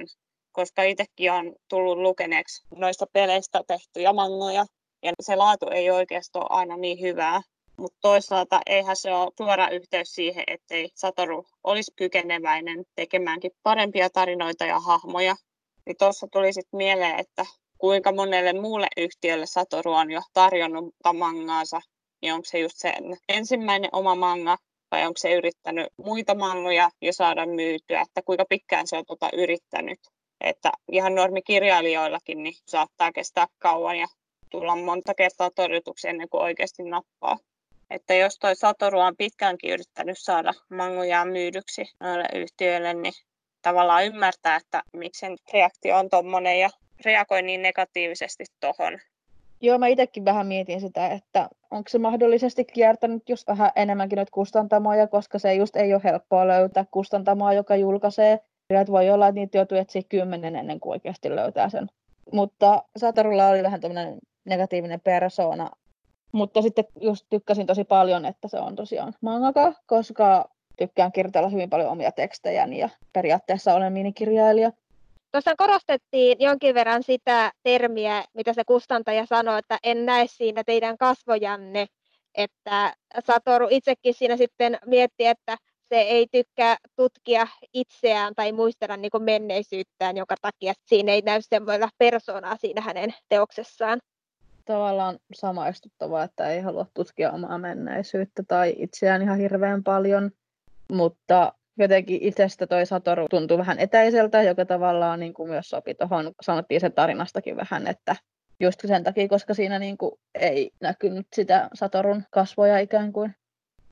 koska itsekin on tullut lukeneeksi noista peleistä tehtyjä mangoja, ja se laatu ei oikeastaan ole aina niin hyvää, mutta toisaalta eihän se ole suora yhteys siihen, ettei Satoru olisi kykeneväinen tekemäänkin parempia tarinoita ja hahmoja. Niin tuossa tuli sitten mieleen, että kuinka monelle muulle yhtiölle Satoru on jo tarjonnut mangaansa, niin onko se just se ensimmäinen oma manga, vai onko se yrittänyt muita mangoja jo saada myytyä, että kuinka pitkään se on tuota yrittänyt. Että ihan normikirjailijoillakin niin saattaa kestää kauan ja tulla monta kertaa todetuksi ennen kuin oikeasti nappaa. Että jos toi Satoru on pitkäänkin yrittänyt saada mangojaan myydyksi noille yhtiöille, niin tavallaan ymmärtää, että miksi sen reaktio on tuommoinen ja reagoi niin negatiivisesti tuohon. Joo, mä itsekin vähän mietin sitä, että onko se mahdollisesti kiertänyt just vähän enemmänkin noita kustantamoja, koska se just ei ole helppoa löytää kustantamoa, joka julkaisee. Ja voi olla, että niitä joutuu etsiä kymmenen ennen kuin oikeasti löytää sen. Mutta Satorulla oli vähän tämmöinen negatiivinen persoona mutta sitten just tykkäsin tosi paljon, että se on tosiaan mangaka, koska tykkään kirjoitella hyvin paljon omia tekstejäni ja periaatteessa olen minikirjailija. Tuossa korostettiin jonkin verran sitä termiä, mitä se kustantaja sanoi, että en näe siinä teidän kasvojanne, että Satoru itsekin siinä sitten mietti, että se ei tykkää tutkia itseään tai muistella niin menneisyyttään, jonka takia siinä ei näy semmoilla persoonaa siinä hänen teoksessaan. Tavallaan samaistuttavaa, että ei halua tutkia omaa menneisyyttä tai itseään ihan hirveän paljon, mutta jotenkin itsestä toi Satoru tuntuu vähän etäiseltä, joka tavallaan niin kuin myös sopi tuohon, sanottiin sen tarinastakin vähän, että just sen takia, koska siinä niin kuin ei näkynyt sitä Satorun kasvoja ikään kuin.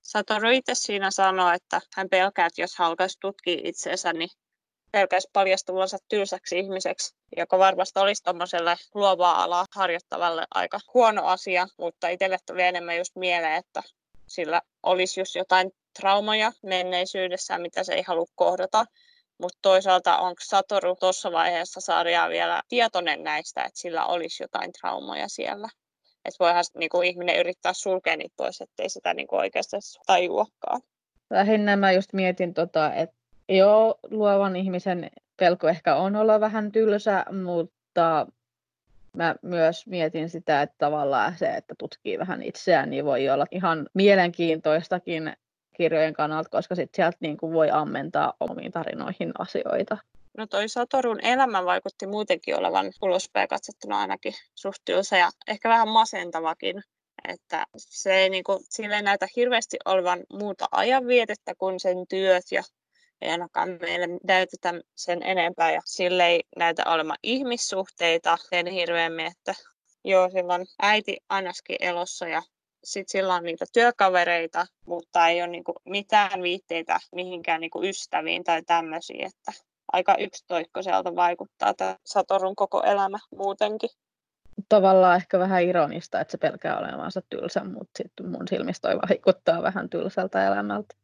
Satoru itse siinä sanoi, että hän pelkää, että jos hän alkaisi tutkia itseensä, niin pelkäisi paljastuvansa tylsäksi ihmiseksi, joka varmasti olisi tuommoiselle luovaa alaa harjoittavalle aika huono asia, mutta itselle tuli enemmän just mieleen, että sillä olisi just jotain traumaja menneisyydessä, mitä se ei halua kohdata. Mutta toisaalta onko Satoru tuossa vaiheessa sarjaa vielä tietoinen näistä, että sillä olisi jotain traumaja siellä. Että voihan niinku ihminen yrittää sulkea niitä pois, ettei sitä niinku oikeasti tajuakaan. Lähinnä mä just mietin, tota, että Joo, luovan ihmisen pelko ehkä on olla vähän tylsä, mutta mä myös mietin sitä, että tavallaan se, että tutkii vähän itseään, niin voi olla ihan mielenkiintoistakin kirjojen kannalta, koska sit sieltä niin kuin voi ammentaa omiin tarinoihin asioita. No toi Satorun elämä vaikutti muutenkin olevan ulospäin katsottuna ainakin suht ja ehkä vähän masentavakin. Että se ei, niin kuin, sille näytä hirveästi olevan muuta ajanvietettä kuin sen työt ja ei ainakaan meille näytetä sen enempää ja sille ei näytä olemaan ihmissuhteita sen hirveämmin, että joo, silloin äiti ainakin elossa ja sitten sillä on niitä työkavereita, mutta ei ole niinku mitään viitteitä mihinkään niinku ystäviin tai tämmöisiä, että aika yksitoikkoiselta vaikuttaa tämä Satorun koko elämä muutenkin. Tavallaan ehkä vähän ironista, että se pelkää olevansa tylsä, mutta sitten mun silmistä toi vaikuttaa vähän tylsältä elämältä.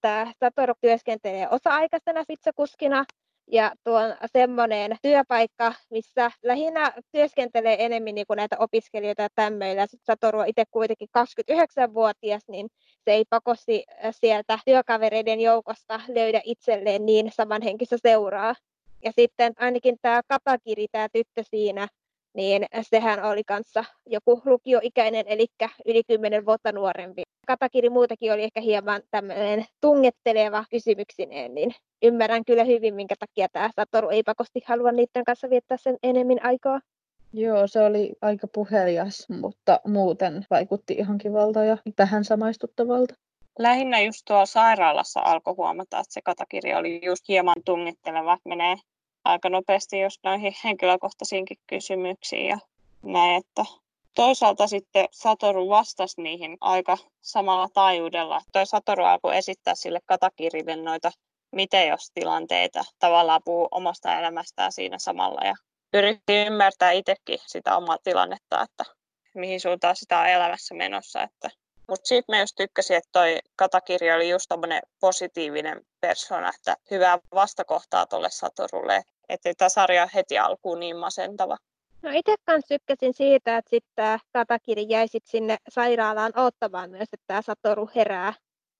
Tämä Satoru työskentelee osa-aikaisena vitsakuskina ja tuo on semmoinen työpaikka, missä lähinnä työskentelee enemmän niin kuin näitä opiskelijoita ja tämmöillä. Satoru on itse kuitenkin 29-vuotias, niin se ei pakosti sieltä työkavereiden joukosta löydä itselleen niin samanhenkistä seuraa. Ja sitten ainakin tämä Katakiri, tämä tyttö siinä, niin sehän oli kanssa joku lukioikäinen, eli yli 10 vuotta nuorempi. Katakiri muutenkin oli ehkä hieman tämmöinen tungetteleva kysymyksineen, niin ymmärrän kyllä hyvin, minkä takia tämä Satoru ei pakosti halua niiden kanssa viettää sen enemmän aikaa. Joo, se oli aika puhelias, mutta muuten vaikutti ihan kivalta ja tähän samaistuttavalta. Lähinnä just tuolla sairaalassa alkoi huomata, että se katakirja oli just hieman tungitteleva, menee aika nopeasti just noihin henkilökohtaisiinkin kysymyksiin ja näin, että toisaalta sitten Satoru vastasi niihin aika samalla taajuudella. Toi Satoru alkoi esittää sille katakirille noita miten jos tilanteita, tavallaan puhuu omasta elämästään siinä samalla ja yritti ymmärtää itsekin sitä omaa tilannetta, että mihin suuntaan sitä on elämässä menossa. Että. Mutta siitä mä just tykkäsin, että toi katakirja oli just positiivinen persona, että hyvää vastakohtaa tuolle Satorulle, että tämä sarja heti alkuun niin masentava. No itse kanssa tykkäsin siitä, että sitten Katakiri jäi sit sinne sairaalaan ottamaan myös, että tämä Satoru herää,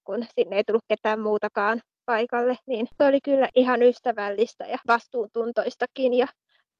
kun sinne ei tullut ketään muutakaan paikalle, niin se oli kyllä ihan ystävällistä ja vastuuntuntoistakin. Ja,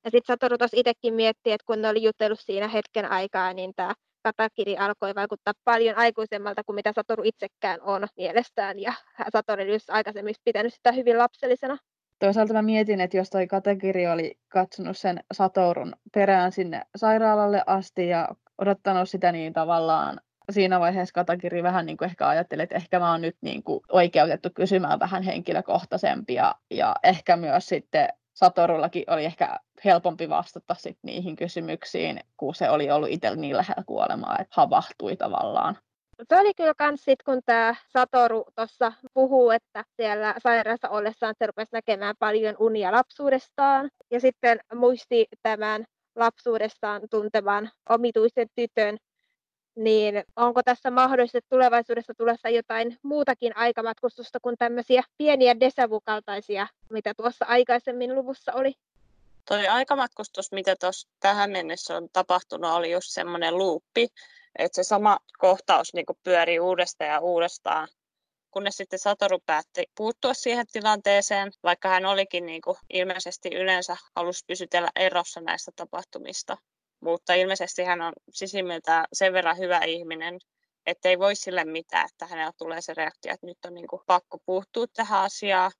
ja sitten Satoru tuossa itsekin mietti, että kun ne oli jutellut siinä hetken aikaa, niin tämä Katakiri alkoi vaikuttaa paljon aikuisemmalta kuin mitä Satoru itsekään on mielestään. Ja Satoru oli aikaisemmin pitänyt sitä hyvin lapsellisena. Toisaalta mä mietin, että jos toi Katakiri oli katsonut sen Satorun perään sinne sairaalalle asti ja odottanut sitä niin tavallaan siinä vaiheessa Katakiri vähän niin kuin ehkä ajatteli, että ehkä mä oon nyt niin kuin oikeutettu kysymään vähän henkilökohtaisempia ja ehkä myös sitten Satorullakin oli ehkä helpompi vastata sit niihin kysymyksiin, kun se oli ollut itse niin lähellä kuolemaa, että havahtui tavallaan. Se oli kyllä kans sit, kun tämä Satoru tuossa puhuu, että siellä sairaassa ollessaan se rupesi näkemään paljon unia lapsuudestaan. Ja sitten muisti tämän lapsuudestaan tuntevan omituisen tytön, niin onko tässä mahdollisesti tulevaisuudessa tulossa jotain muutakin aikamatkustusta kuin tämmöisiä pieniä desavukaltaisia, mitä tuossa aikaisemmin luvussa oli? Toi aikamatkustus, mitä tuossa tähän mennessä on tapahtunut, oli just semmoinen luuppi, että se sama kohtaus niin pyörii uudestaan ja uudestaan, kunnes sitten Satoru päätti puuttua siihen tilanteeseen, vaikka hän olikin niin ilmeisesti yleensä halusi pysytellä erossa näistä tapahtumista mutta ilmeisesti hän on sisimmiltään sen verran hyvä ihminen, että ei voi sille mitään, että hänellä tulee se reaktio, että nyt on niin kuin pakko puuttua tähän asiaan.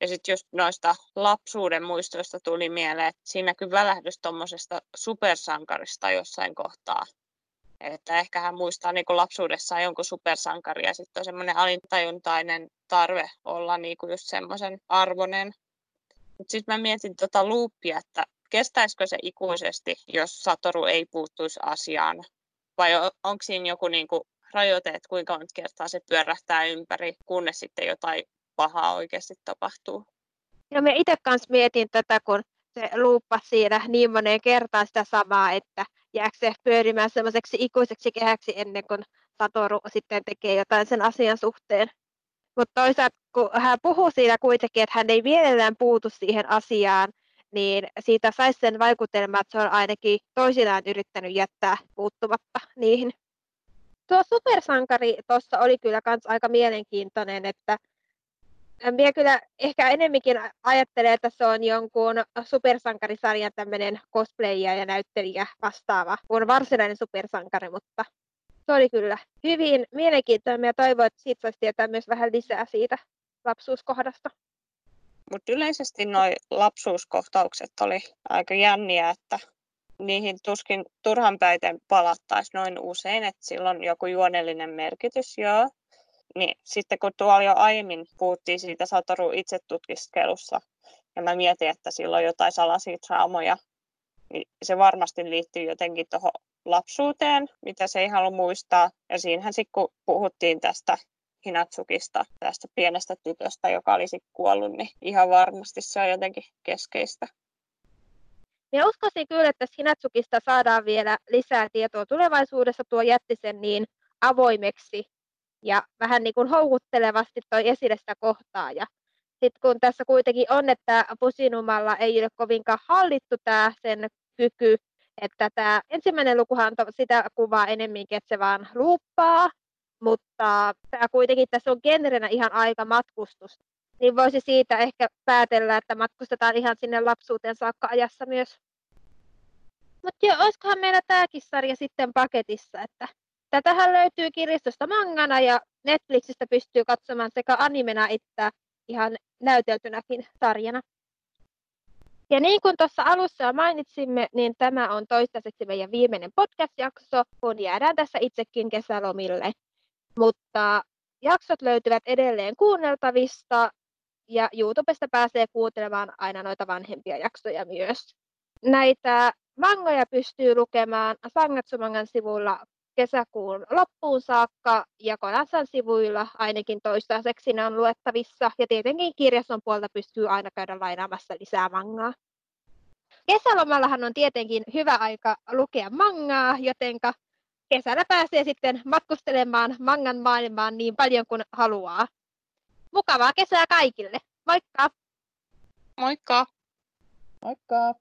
Ja sitten just noista lapsuuden muistoista tuli mieleen, että siinä kyllä välähdys tuommoisesta supersankarista jossain kohtaa. Että ehkä hän muistaa niin lapsuudessaan jonkun supersankaria ja sitten on semmoinen alintajuntainen tarve olla niin just semmoisen arvoinen. Mutta sitten mä mietin tota luuppia, että kestäisikö se ikuisesti, jos Satoru ei puuttuisi asiaan? Vai onko siinä joku niin kuin rajoite, että kuinka monta kertaa se pyörähtää ympäri, kunnes sitten jotain pahaa oikeasti tapahtuu? No me itse kanssa mietin tätä, kun se luuppasi siinä niin moneen kertaan sitä samaa, että jääkö se pyörimään semmoiseksi ikuiseksi kehäksi ennen kuin Satoru sitten tekee jotain sen asian suhteen. Mutta toisaalta kun hän puhuu siinä kuitenkin, että hän ei mielellään puutu siihen asiaan, niin siitä saisi sen vaikutelman, että se on ainakin toisinaan yrittänyt jättää puuttumatta niihin. Tuo supersankari tuossa oli kyllä kans aika mielenkiintoinen, että minä kyllä ehkä enemminkin ajattelen, että se on jonkun supersankarisarjan tämmöinen cosplayer ja näyttelijä vastaava kuin varsinainen supersankari, mutta se oli kyllä hyvin mielenkiintoinen ja toivon, että siitä saisi tietää myös vähän lisää siitä lapsuuskohdasta. Mutta yleisesti nuo lapsuuskohtaukset oli aika jänniä, että niihin tuskin turhan päiten palattaisiin noin usein, että sillä on joku juonellinen merkitys, joo. Niin sitten kun tuolla jo aiemmin puhuttiin siitä Satoru itse tutkiskelussa, ja mä mietin, että sillä on jotain salaisia traumoja, niin se varmasti liittyy jotenkin tuohon lapsuuteen, mitä se ei halua muistaa. Ja siinähän sitten kun puhuttiin tästä Hinatsukista, tästä pienestä tytöstä, joka olisi kuollut, niin ihan varmasti se on jotenkin keskeistä. Ja uskoisin kyllä, että Hinatsukista saadaan vielä lisää tietoa tulevaisuudessa. Tuo jätti sen niin avoimeksi ja vähän niin kuin houkuttelevasti toi esille sitä kohtaa. Ja sitten kun tässä kuitenkin on, että Pusinumalla ei ole kovinkaan hallittu tämä sen kyky, että tämä ensimmäinen lukuhan sitä kuvaa enemminkin, että se vaan luuppaa, mutta tämä kuitenkin tässä on genrenä ihan aika matkustus. Niin voisi siitä ehkä päätellä, että matkustetaan ihan sinne lapsuuteen saakka ajassa myös. Mutta joo, olisikohan meillä tämäkin sarja sitten paketissa, että tätähän löytyy kirjastosta mangana ja Netflixistä pystyy katsomaan sekä animena että ihan näyteltynäkin sarjana. Ja niin kuin tuossa alussa jo mainitsimme, niin tämä on toistaiseksi meidän viimeinen podcast-jakso, kun jäädään tässä itsekin kesälomille. Mutta jaksot löytyvät edelleen kuunneltavista ja YouTubesta pääsee kuuntelemaan aina noita vanhempia jaksoja myös. Näitä mangoja pystyy lukemaan Sangatsumangan sivulla kesäkuun loppuun saakka ja Konatsan sivuilla ainakin toistaiseksi ne on luettavissa ja tietenkin kirjaston puolta pystyy aina käydä lainaamassa lisää mangaa. Kesälomallahan on tietenkin hyvä aika lukea mangaa, jotenka kesällä pääsee sitten matkustelemaan mangan maailmaan niin paljon kuin haluaa. Mukavaa kesää kaikille. Moikka! Moikka! Moikka!